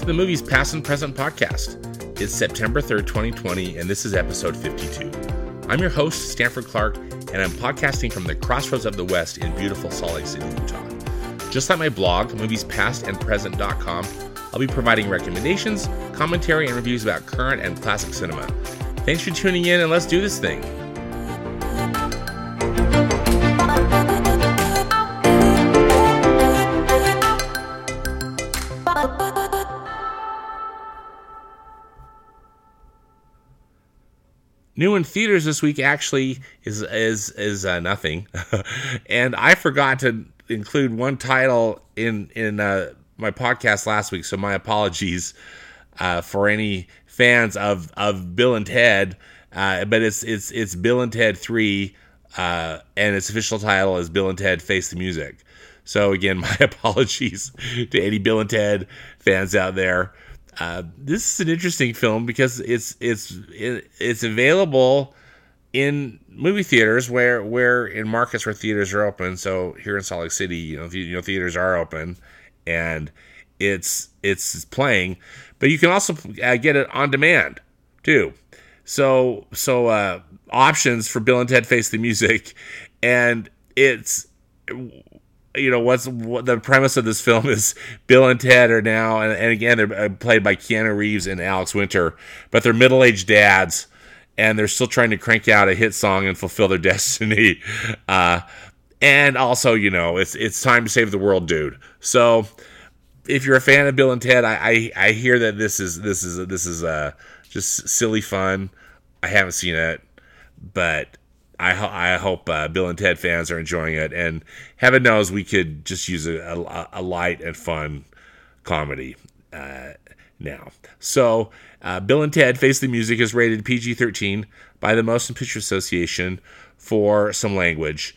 to the Movies Past and Present podcast. It's September 3rd, 2020, and this is episode 52. I'm your host, Stanford Clark, and I'm podcasting from the crossroads of the West in beautiful Salt Lake City, Utah. Just like my blog, moviespastandpresent.com, I'll be providing recommendations, commentary, and reviews about current and classic cinema. Thanks for tuning in, and let's do this thing. New in theaters this week actually is is is uh, nothing, and I forgot to include one title in in uh, my podcast last week, so my apologies uh, for any fans of of Bill and Ted. Uh, but it's it's it's Bill and Ted Three, uh, and its official title is Bill and Ted Face the Music. So again, my apologies to any Bill and Ted fans out there. Uh, this is an interesting film because it's it's it's available in movie theaters where where in markets where theaters are open. So here in Salt Lake City, you know, you know theaters are open, and it's it's playing, but you can also uh, get it on demand too. So so uh, options for Bill and Ted Face the Music, and it's you know what's what the premise of this film is bill and ted are now and, and again they're uh, played by keanu reeves and alex winter but they're middle-aged dads and they're still trying to crank out a hit song and fulfill their destiny. Uh, and also you know it's it's time to save the world dude. So if you're a fan of bill and ted i i, I hear that this is this is this is uh just silly fun. I haven't seen it but I, I hope uh, Bill and Ted fans are enjoying it, and heaven knows we could just use a, a, a light and fun comedy uh, now. So, uh, Bill and Ted Face the Music is rated PG 13 by the Motion Picture Association for some language,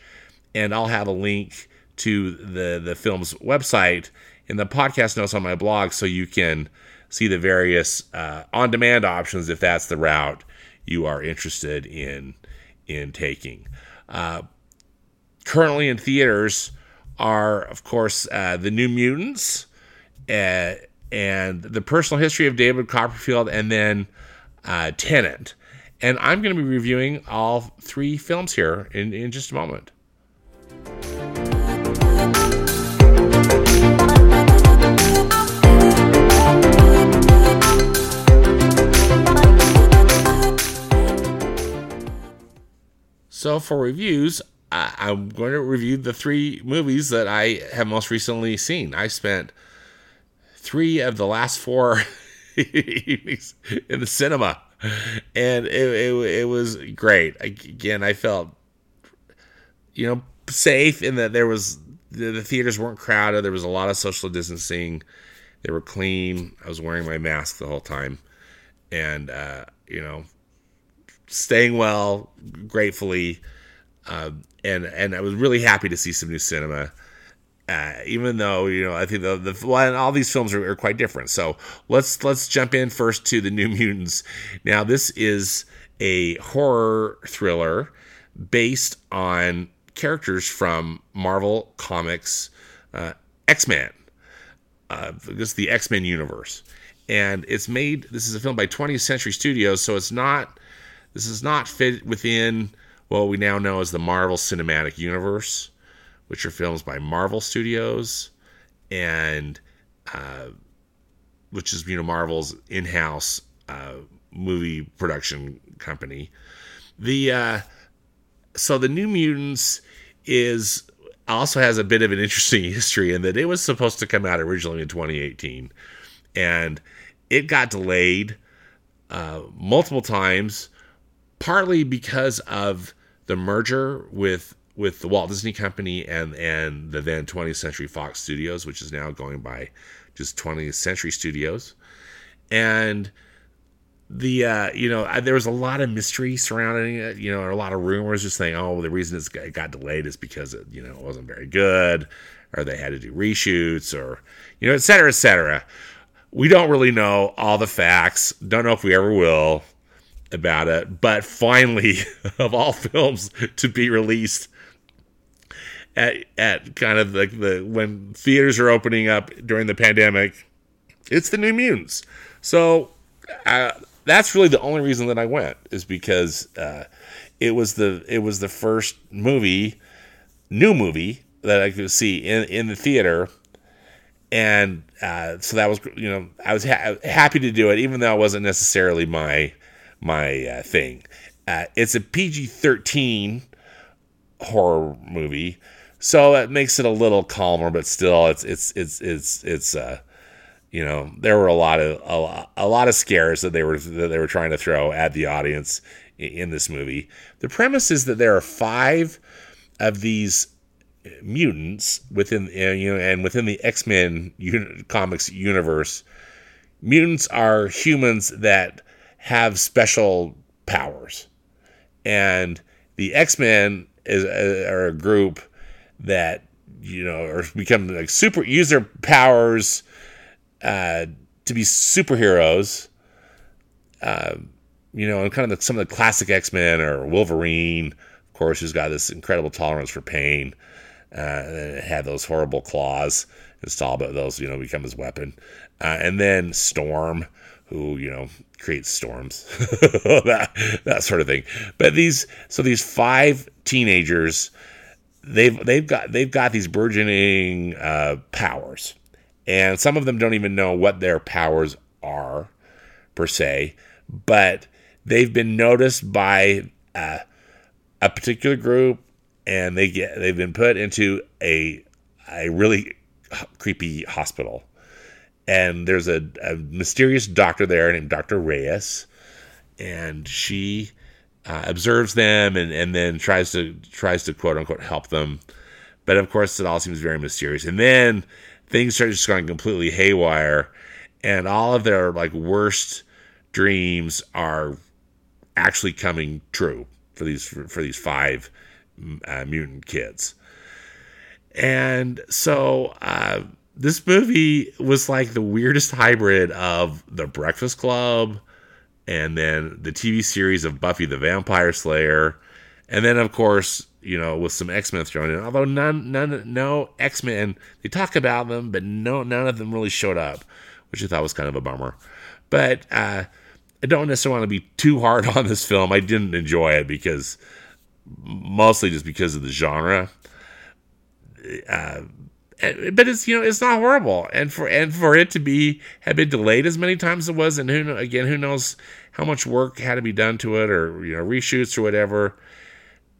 and I'll have a link to the, the film's website in the podcast notes on my blog so you can see the various uh, on demand options if that's the route you are interested in in taking. Uh, currently in theaters are, of course, uh, The New Mutants uh, and The Personal History of David Copperfield, and then uh, Tenet. And I'm going to be reviewing all three films here in, in just a moment. So for reviews, I, am going to review the three movies that I have most recently seen. I spent three of the last four evenings in the cinema, and it, it, it was great. Again, I felt you know safe in that there was the, the theaters weren't crowded. There was a lot of social distancing. They were clean. I was wearing my mask the whole time, and uh, you know staying well, gratefully, uh, and and I was really happy to see some new cinema. Uh, even though you know, I think the, the well, all these films are, are, quite different. So let's let's jump in first to the New Mutants. Now, this is a horror thriller based on characters from Marvel Comics, uh, X Men. Uh, this is the X Men universe, and it's made. This is a film by 20th Century Studios, so it's not this is not fit within what we now know as the Marvel Cinematic Universe, which are films by Marvel Studios and uh, which is you know Marvel's in-house uh, movie production company. The uh, so the New Mutants is also has a bit of an interesting history in that it was supposed to come out originally in 2018, and it got delayed uh, multiple times partly because of the merger with with the Walt Disney Company and and the then 20th Century Fox Studios, which is now going by just 20th Century Studios, and the uh, you know there was a lot of mystery surrounding it. You know, a lot of rumors just saying, oh, the reason it got delayed is because it you know it wasn't very good, or they had to do reshoots, or you know, et cetera, et cetera. We don't really know all the facts. Don't know if we ever will about it, but finally, of all films to be released at, at kind of the, the when theaters are opening up during the pandemic, It's the New Mutants. So uh, that's really the only reason that I went is because uh, it was the it was the first movie, new movie that I could see in in the theater, and uh, so that was you know I was ha- happy to do it even though it wasn't necessarily my my uh, thing. Uh, it's a PG thirteen horror movie, so it makes it a little calmer, but still it's it's it's it's it's uh you know there were a lot of a, a lot of scares that they were that they were trying to throw at the audience in, in this movie. The premise is that there are five of these mutants within uh, you know and within the X-Men un- comics universe mutants are humans that have special powers and the X-Men is uh, are a group that you know are become like super use their powers uh, to be superheroes uh, you know and kind of the, some of the classic X-Men or Wolverine of course who's got this incredible tolerance for pain uh, and had those horrible claws installed, but those, you know, become his weapon. Uh, and then Storm, who, you know, creates storms, that, that sort of thing. But these, so these five teenagers, they've, they've got, they've got these burgeoning uh, powers. And some of them don't even know what their powers are, per se, but they've been noticed by uh, a particular group and they get they've been put into a a really creepy hospital. And there's a, a mysterious doctor there named Dr. Reyes, and she uh, observes them and, and then tries to tries to quote unquote help them. But of course, it all seems very mysterious. And then things start just going completely haywire, and all of their like worst dreams are actually coming true for these for, for these five uh, mutant kids. And so uh, this movie was like the weirdest hybrid of The Breakfast Club and then the TV series of Buffy the Vampire Slayer. And then, of course, you know, with some X Men thrown in. Although none, none, no X Men. They talk about them, but no, none of them really showed up, which I thought was kind of a bummer. But uh, I don't necessarily want to be too hard on this film. I didn't enjoy it because mostly just because of the genre. Uh, but it's you know it's not horrible, and for and for it to be have been delayed as many times as it was, and who again who knows how much work had to be done to it, or you know reshoots or whatever.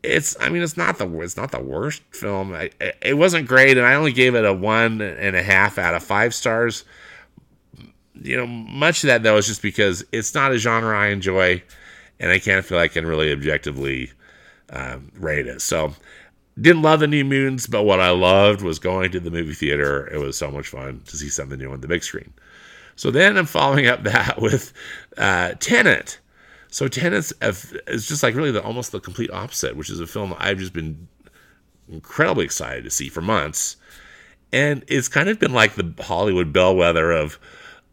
It's I mean it's not the it's not the worst film. I, it wasn't great, and I only gave it a one and a half out of five stars. You know, much of that though is just because it's not a genre I enjoy, and I can't feel like I can really objectively um, rate it. So didn't love the New Mutants, but what I loved was going to the movie theater. It was so much fun to see something new on the big screen. So then I'm following up that with uh, Tenet. So Tenet is just like really the almost the complete opposite, which is a film I've just been incredibly excited to see for months, and it's kind of been like the Hollywood bellwether of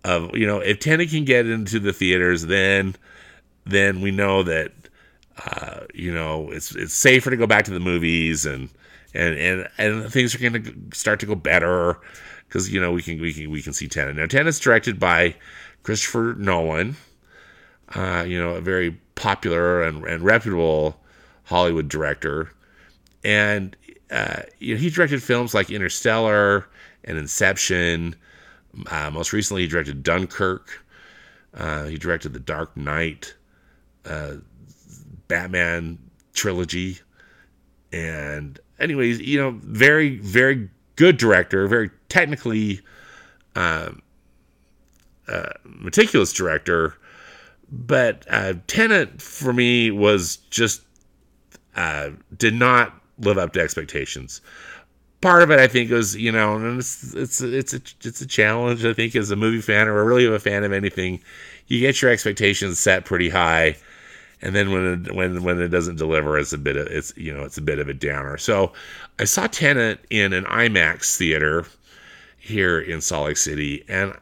of you know if Tenet can get into the theaters, then then we know that uh, you know, it's it's safer to go back to the movies and and and, and things are going to start to go better because you know we can we can we can see Tenet now. Tenet's directed by Christopher Nolan, uh, you know, a very popular and, and reputable Hollywood director, and uh, you know he directed films like Interstellar and Inception. Uh, most recently, he directed Dunkirk. Uh, he directed The Dark Knight. Batman trilogy. And anyways, you know, very very good director, very technically uh, uh, meticulous director. But uh, Tenet for me was just uh, did not live up to expectations. Part of it, I think, was you know, and it's it's it's a it's a challenge. I think as a movie fan or really a fan of anything, you get your expectations set pretty high and then when it, when when it doesn't deliver, it's a bit of it's you know it's a bit of a downer. So I saw Tenet in an IMAX theater here in Salt Lake City, and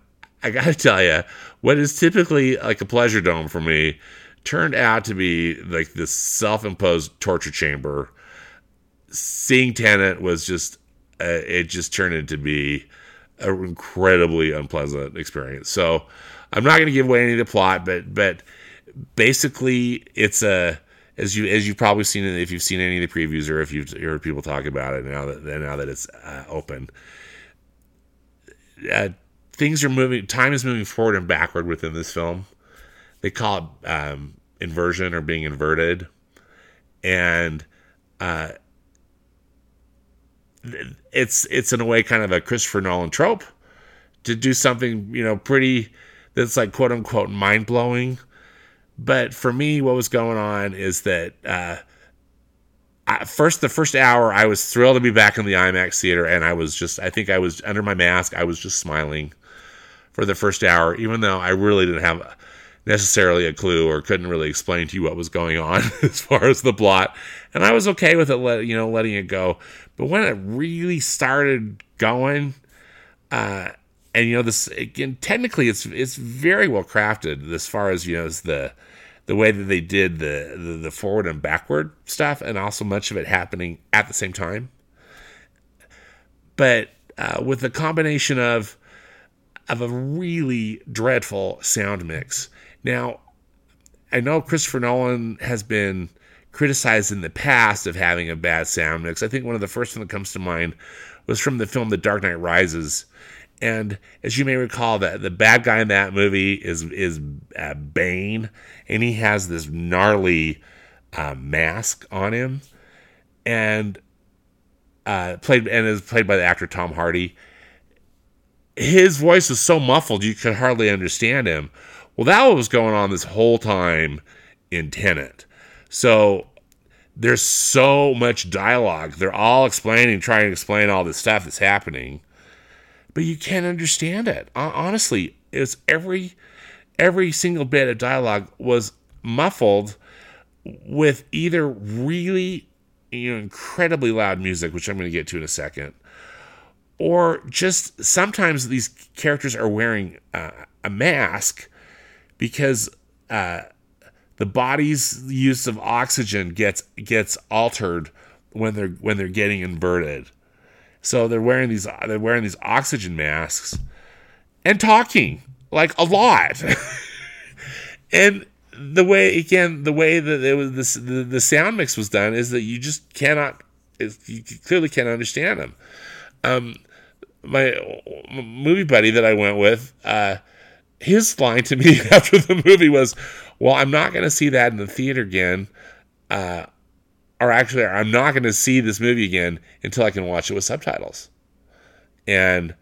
I got to tell you, what is typically like a pleasure dome for me turned out to be like this self-imposed torture chamber. Seeing Tenet was just uh, it just turned into be an incredibly unpleasant experience. So I'm not going to give away any of the plot, but but basically it's a as you as you've probably seen it if you've seen any of the previews or if you've heard people talk about it now that now that it's uh, open. Uh, things are moving. Time is moving forward and backward within this film. They call it um, inversion or being inverted, and uh, it's it's in a way kind of a Christopher Nolan trope to do something you know pretty that's like quote unquote mind blowing. But for me, what was going on is that uh, I, first the first hour I was thrilled to be back in the IMAX theater, and I was just I think I was under my mask I was just smiling for the first hour, even though I really didn't have necessarily a clue or couldn't really explain to you what was going on as far as the plot. And I was okay with it, let, you know, letting it go. But when it really started going, uh, and you know, this again, technically, it's it's very well crafted as far as you know, as the the way that they did the, the the forward and backward stuff, and also much of it happening at the same time. But uh, with the combination of of a really dreadful sound mix. Now, I know Christopher Nolan has been criticized in the past of having a bad sound mix. I think one of the first one that comes to mind was from the film The Dark Knight Rises. And as you may recall, that the bad guy in that movie is is uh, Bane, and he has this gnarly uh, mask on him, and uh, played and is played by the actor Tom Hardy his voice was so muffled you could hardly understand him. Well, that was going on this whole time in Tenet. So there's so much dialogue. They're all explaining, trying to explain all this stuff that's happening, but you can't understand it. Honestly, it's every every single bit of dialogue was muffled with either really you know incredibly loud music, which I'm going to get to in a second, or just sometimes these characters are wearing uh, a mask because uh, the body's use of oxygen gets gets altered when they're when they're getting inverted. So they're wearing these they're wearing these oxygen masks and talking like a lot. and the way again the way that it was this, the the sound mix was done is that you just cannot you clearly can't understand them. Um, my movie buddy that I went with, uh, his line to me after the movie was, "Well, I'm not going to see that in the theater again, uh, or actually, I'm not going to see this movie again until I can watch it with subtitles." And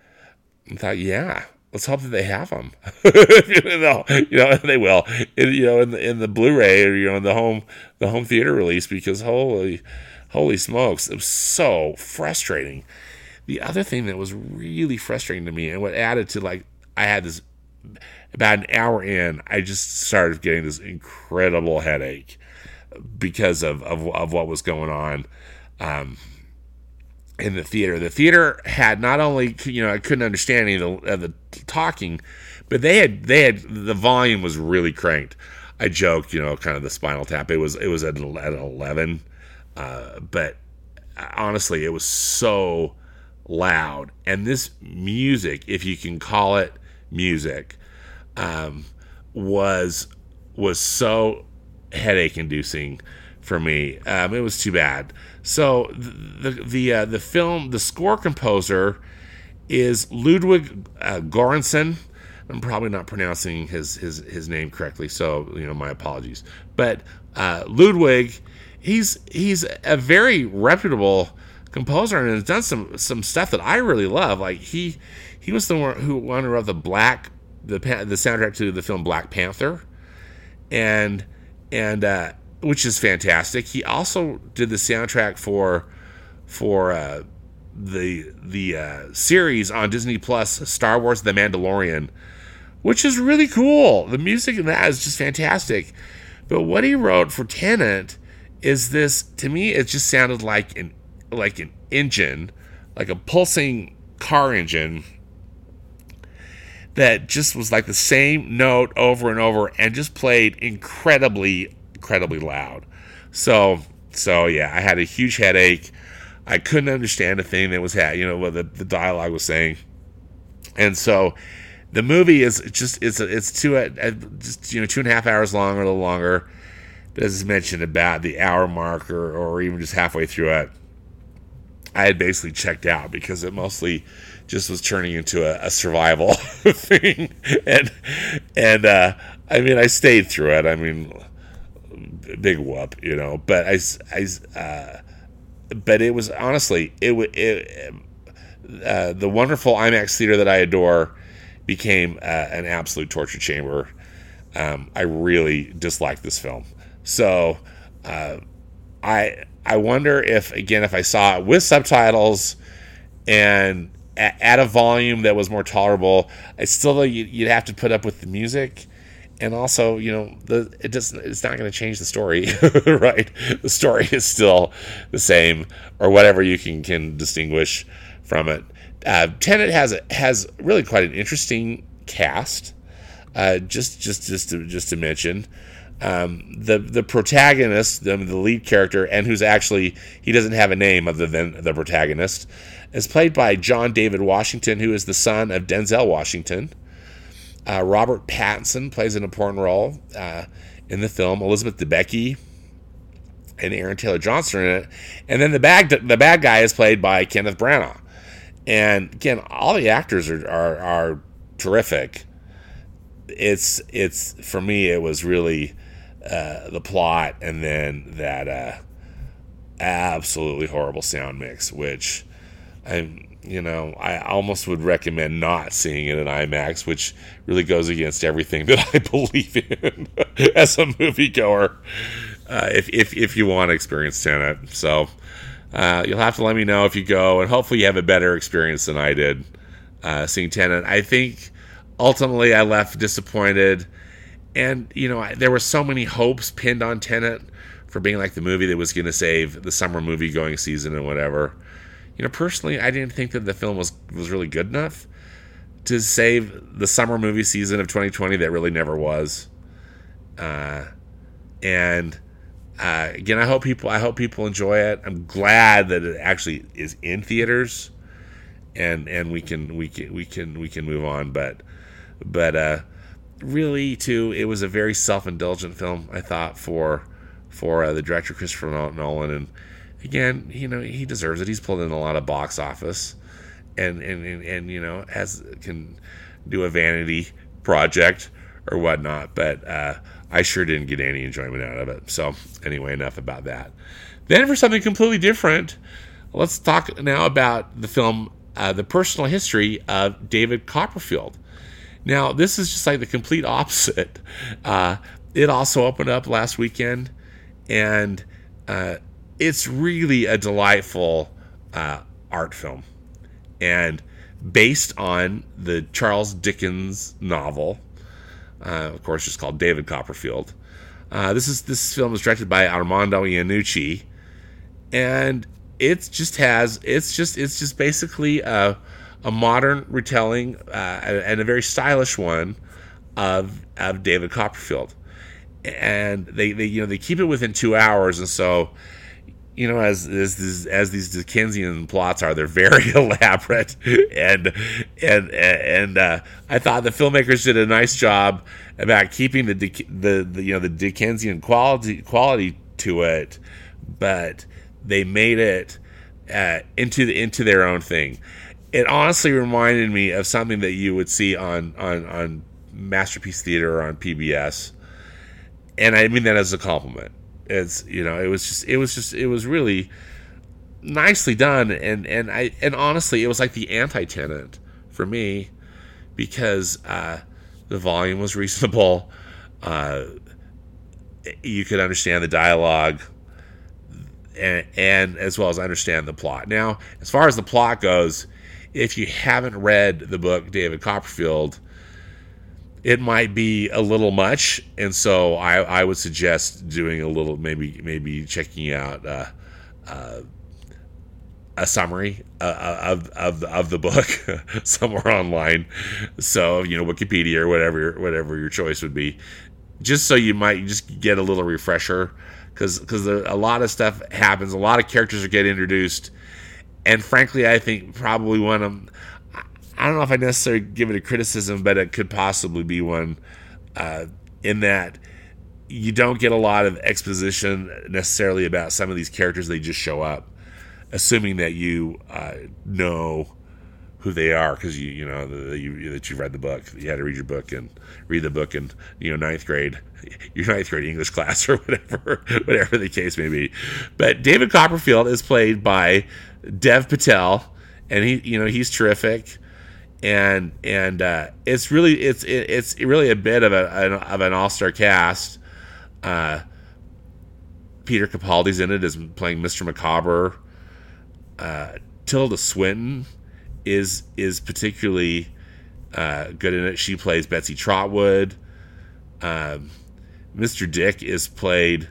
I thought, yeah, let's hope that they have them. you know, you know, they will. In, you know, in the in the Blu-ray or you know in the home the home theater release because holy, holy smokes, it was so frustrating. The other thing that was really frustrating to me and what added to like I had this about an hour in, I just started getting this incredible headache because of of, of what was going on. Um, in the theater. The theater had not only you know I couldn't understand any of the, of the, talking, but they had they had the volume was really cranked. I joked, you know, kind of the Spinal Tap. It was it was at, at eleven, uh, but honestly, it was so loud. And this music, if you can call it music, um, was was so headache inducing for me. Um, it was too bad. So the the the, uh, the, film, the score composer is Ludwig uh, Göransson. I'm probably not pronouncing his his his name correctly, so you know my apologies. But uh, Ludwig, he's he's a very reputable composer and has done some some stuff that I really love. Like he he was the one who one who wrote the Black the the soundtrack to the film Black Panther, and and uh, which is fantastic. He also did the soundtrack for for uh, the the uh, series on Disney Plus Star Wars: The Mandalorian, which is really cool. The music in that is just fantastic. But what he wrote for Tenet is this to me it just sounded like an like an engine, like a pulsing car engine that just was like the same note over and over and just played incredibly incredibly loud. So so yeah, I had a huge headache. I couldn't understand a thing that was happening, you know, what the, the dialogue was saying. And so the movie is just it's it's two uh, uh, just you know two and a half hours long or a little longer. But as mentioned about the hour marker or even just halfway through it, I had basically checked out because it mostly just was turning into a, a survival thing, and and uh, I mean I stayed through it. I mean, big whoop, you know. But I I uh, but it was honestly it it uh, the wonderful IMAX theater that I adore became uh, an absolute torture chamber. Um, I really disliked this film. So uh, I I wonder if again if I saw it with subtitles and at, a volume that was more tolerable, I still you'd have to put up with the music. And also, you know, the it doesn't. It's not going to change the story, right? The story is still the same, or whatever you can can distinguish from it. Uh, Tenet has a, has really quite an interesting cast. Uh, just just just to just to mention, um, the the protagonist, the, the lead character, and who's actually he doesn't have a name other than the protagonist, is played by John David Washington, who is the son of Denzel Washington. Uh, Robert Pattinson plays an important role uh, in the film. Elizabeth Debicki and Aaron Taylor Johnson in it, and then the bad the bad guy is played by Kenneth Branagh. And again, all the actors are, are, are terrific. It's it's for me, it was really uh, the plot, and then that uh, absolutely horrible sound mix, which I'm. you know I almost would recommend not seeing it in IMAX, which really goes against everything that I believe in as a moviegoer. Uh, if if if you want to experience Tenet, so uh, you'll have to let me know if you go, and hopefully you have a better experience than I did uh, seeing Tenet. I think ultimately I left disappointed, and you know I, there were so many hopes pinned on Tenet for being like the movie that was going to save the summer movie going season and whatever. You know, personally, I didn't think that the film was was really good enough to save the summer movie season of 2020 that really never was. Uh, and uh, again, I hope people I hope people enjoy it. I'm glad that it actually is in theaters, and and we can we can we can we can move on. But but uh, really, too, it was a very self indulgent film. I thought for for uh, the director Christopher Nolan, and again, you know, he deserves it. He's pulled in a lot of box office, and and and, and you know has can do a vanity project or whatnot. But uh, I sure didn't get any enjoyment out of it. So, anyway, enough about that. Then, for something completely different, let's talk now about the film uh, The Personal History of David Copperfield. Now, this is just like the complete opposite. Uh, it also opened up last weekend, and uh, it's really a delightful uh, art film. And based on the Charles Dickens novel, uh, of course, it's called David Copperfield. Uh, this is this film is directed by Armando Iannucci, and it just has it's just it's just basically a, a modern retelling uh, and a very stylish one of of David Copperfield, and they, they you know they keep it within two hours, and so you know, as as as these Dickensian plots are, they're very elaborate, and and and uh, I thought the filmmakers did a nice job about keeping the, the, the you know the Dickensian quality quality to it, but they made it uh, into the into their own thing. It honestly reminded me of something that you would see on on on Masterpiece Theater or on PBS, and I mean that as a compliment it's you know it was just it was just it was really nicely done and and I and honestly it was like the anti Tenet for me because uh, the volume was reasonable. Uh, you could understand the dialogue and, and as well as understand the plot. Now, as far as the plot goes, if you haven't read the book David Copperfield, it might be a little much, and so I, I would suggest doing a little maybe maybe checking out uh, uh, a summary uh, of of of the book somewhere online. So you know Wikipedia or whatever whatever your choice would be, just so you might just get a little refresher because because a lot of stuff happens, a lot of characters are get introduced, and frankly, I think probably one of I don't know if I necessarily give it a criticism, but it could possibly be one uh, in that you don't get a lot of exposition necessarily about some of these characters. They just show up, assuming that you uh, know who they are because you you know that you that you read the book. You had to read your book and read the book in you know ninth grade, your ninth grade English class or whatever whatever the case may be. But David Copperfield is played by Dev Patel, and he you know he's terrific. And and uh, it's really it's it's really a bit of a of an all star cast. Uh, Peter Capaldi's in it as playing Mr. Micawber. Uh, Tilda Swinton is is particularly uh, good in it. She plays Betsy Trotwood. Um, Mr. Dick is played,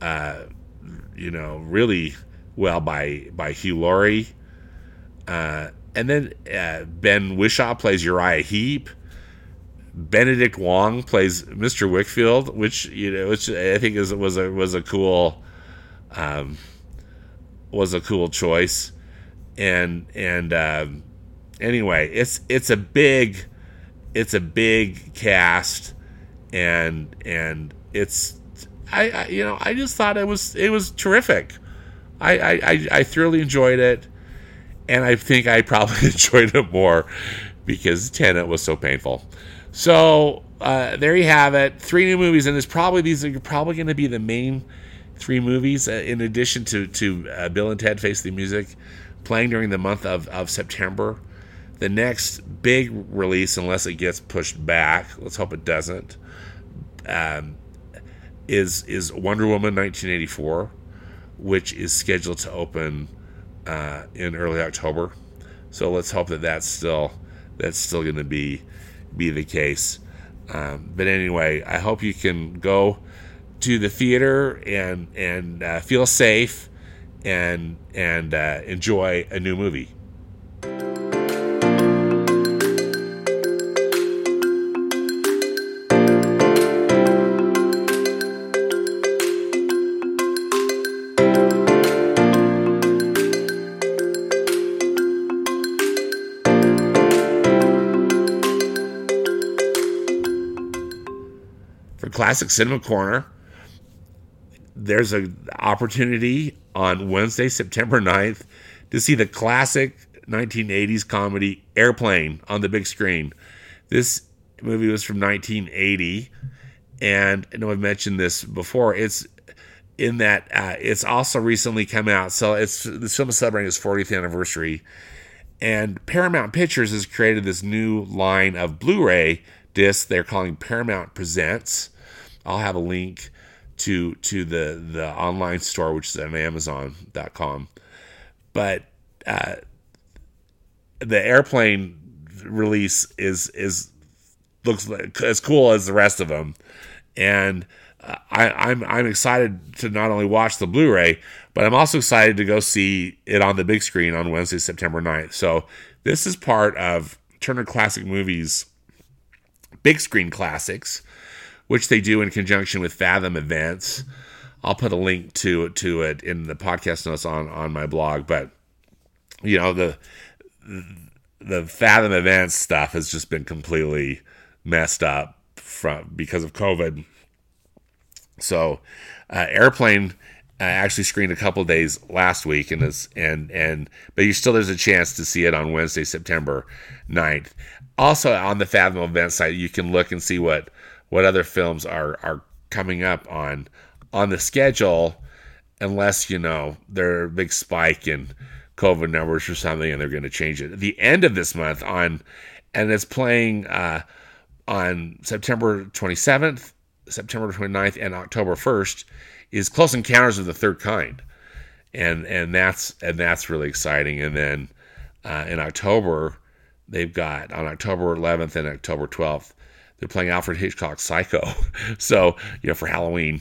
uh, you know, really well by by Hugh Laurie. Uh, and then uh, Ben Whishaw plays Uriah Heep. Benedict Wong plays Mr. Wickfield, which you know, which I think is was a was a cool, um, was a cool choice, and and um, anyway, it's it's a big, it's a big cast, and and it's I, I you know I just thought it was it was terrific. I I, I thoroughly enjoyed it, and I think I probably enjoyed it more because Tenet was so painful. So uh, there you have it. Three new movies, and it's probably these are probably going to be the main three movies uh, in addition to to uh, Bill and Ted Face the Music, playing during the month of of September. The next big release, unless it gets pushed back, let's hope it doesn't, um, is is Wonder Woman 1984, which is scheduled to open uh, in early October. So let's hope that that's still that's still going to be be the case. Um, but anyway, I hope you can go to the theater and and uh, feel safe and and uh, enjoy a new movie. Classic Cinema Corner. There's an opportunity on Wednesday, September 9th, to see the classic 1980s comedy Airplane on the big screen. This movie was from 1980, and I know I've mentioned this before. It's in that uh, it's also recently come out, so it's the film is celebrating its 40th anniversary, and Paramount Pictures has created this new line of Blu-ray discs they're calling Paramount Presents, I'll have a link to to the the online store, which is on Amazon.com. But uh, the airplane release is is looks like, as cool as the rest of them, and uh, I, I'm I'm excited to not only watch the Blu-ray, but I'm also excited to go see it on the big screen on Wednesday, September 9th. So this is part of Turner Classic Movies big screen classics which they do in conjunction with Fathom events. I'll put a link to to it in the podcast notes on on my blog. But you know the the Fathom events stuff has just been completely messed up from because of COVID. So, uh, Airplane uh, actually screened a couple days last week, and is and and but you still there's a chance to see it on Wednesday, September 9th. Also on the Fathom event site, you can look and see what what other films are are coming up on on the schedule unless you know there's a big spike in covid numbers or something and they're going to change it. At the end of this month on and it's playing uh, on september 27th september 29th and october 1st is close encounters of the third kind. And and that's and that's really exciting. And then uh, in october they've got on october 11th and october 12th they're playing Alfred Hitchcock's Psycho. so, you know, for Halloween.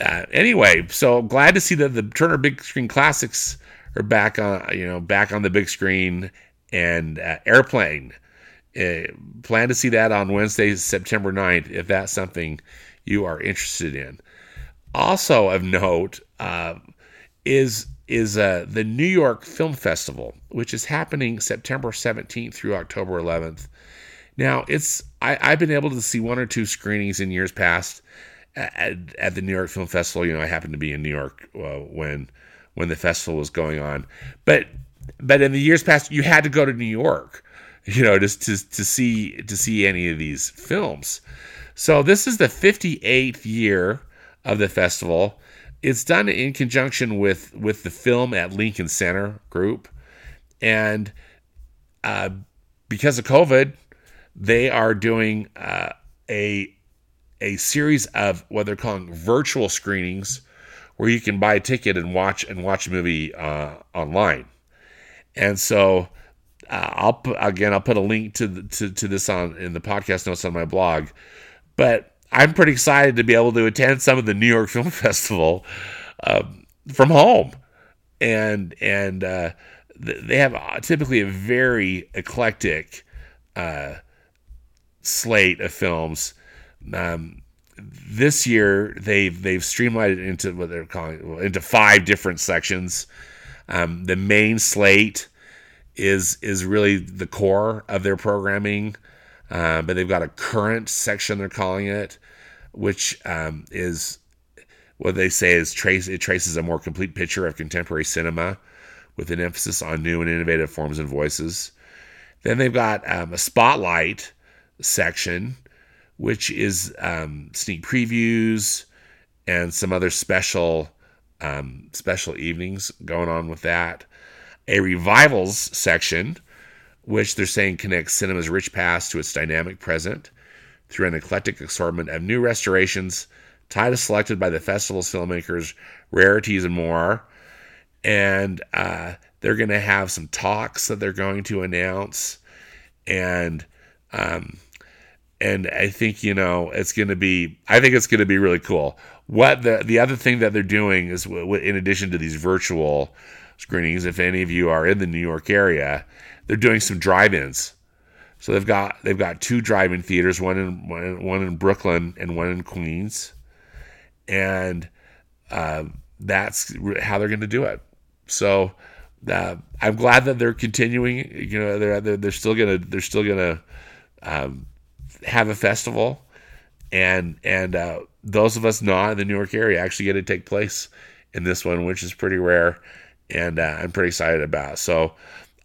Uh, anyway, so glad to see that the Turner Big Screen Classics are back on, you know, back on the big screen and uh, Airplane. Uh, plan to see that on Wednesday, September 9th, if that's something you are interested in. Also of note uh, is is uh, the New York Film Festival, which is happening September 17th through October 11th. Now, it's I, have been able to see one or two screenings in years past at, at, the New York Film Festival. You know, I happened to be in New York uh, when when the festival was going on, but but in the years past, you had to go to New York, you know, just to to see to see any of these films. So this is the 58th year of the festival. It's done in conjunction with with the Film at Lincoln Center group, and uh, because of COVID, they are doing uh, a a series of what they're calling virtual screenings, where you can buy a ticket and watch and watch a movie uh, online. And so, uh, I'll put, again I'll put a link to, the, to to this on in the podcast notes on my blog. But I'm pretty excited to be able to attend some of the New York Film Festival um, from home, and and uh, they have typically a very eclectic uh, slate of films. Um, this year they've they've streamlined it into what they're calling into five different sections. Um, the main slate is is really the core of their programming, uh, but they've got a current section they're calling it, which um, is what they say is trace it traces a more complete picture of contemporary cinema, with an emphasis on new and innovative forms and voices. Then they've got um, a spotlight section, which is um, sneak previews and some other special um, special evenings going on with that. A revivals section, which they're saying connects cinema's rich past to its dynamic present through an eclectic assortment of new restorations, titles selected by the festival's filmmakers, rarities, and more. And uh, they're going to have some talks that they're going to announce, and um, and I think you know it's going to be. I think it's going to be really cool. What the the other thing that they're doing is, in addition to these virtual screenings, if any of you are in the New York area, they're doing some drive-ins. So they've got they've got two drive-in theaters, one in one, one in Brooklyn and one in Queens, and uh, that's how they're going to do it. So uh, I'm glad that they're continuing. You know, they're they're, they're still gonna they're still gonna um, have a festival, and and uh, those of us not in the New York area actually get to take place in this one, which is pretty rare, and uh, I'm pretty excited about. So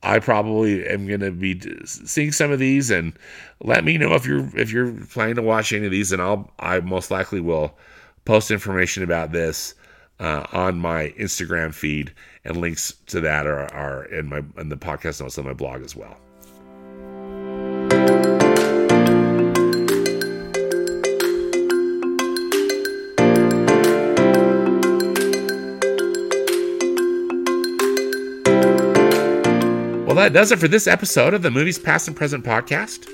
I probably am going to be seeing some of these, and let me know if you're if you're planning to watch any of these, and I'll I most likely will post information about this uh, on my Instagram feed, and links to that are, are in my in the podcast notes on my blog as well. Well, that does it for this episode of the Movies Past and Present podcast.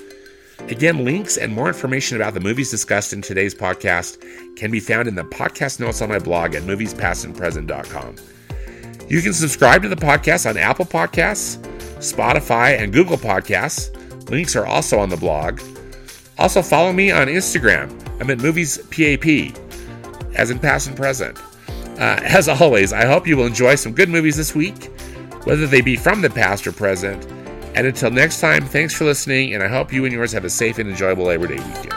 Again, links and more information about the movies discussed in today's podcast can be found in the podcast notes on my blog at moviespastandpresent.com. You can subscribe to the podcast on Apple Podcasts, Spotify, and Google Podcasts. Links are also on the blog. Also, follow me on Instagram. I'm at Movies PAP, as in past and present. Uh, as always, I hope you will enjoy some good movies this week whether they be from the past or present. And until next time, thanks for listening, and I hope you and yours have a safe and enjoyable Labor Day weekend.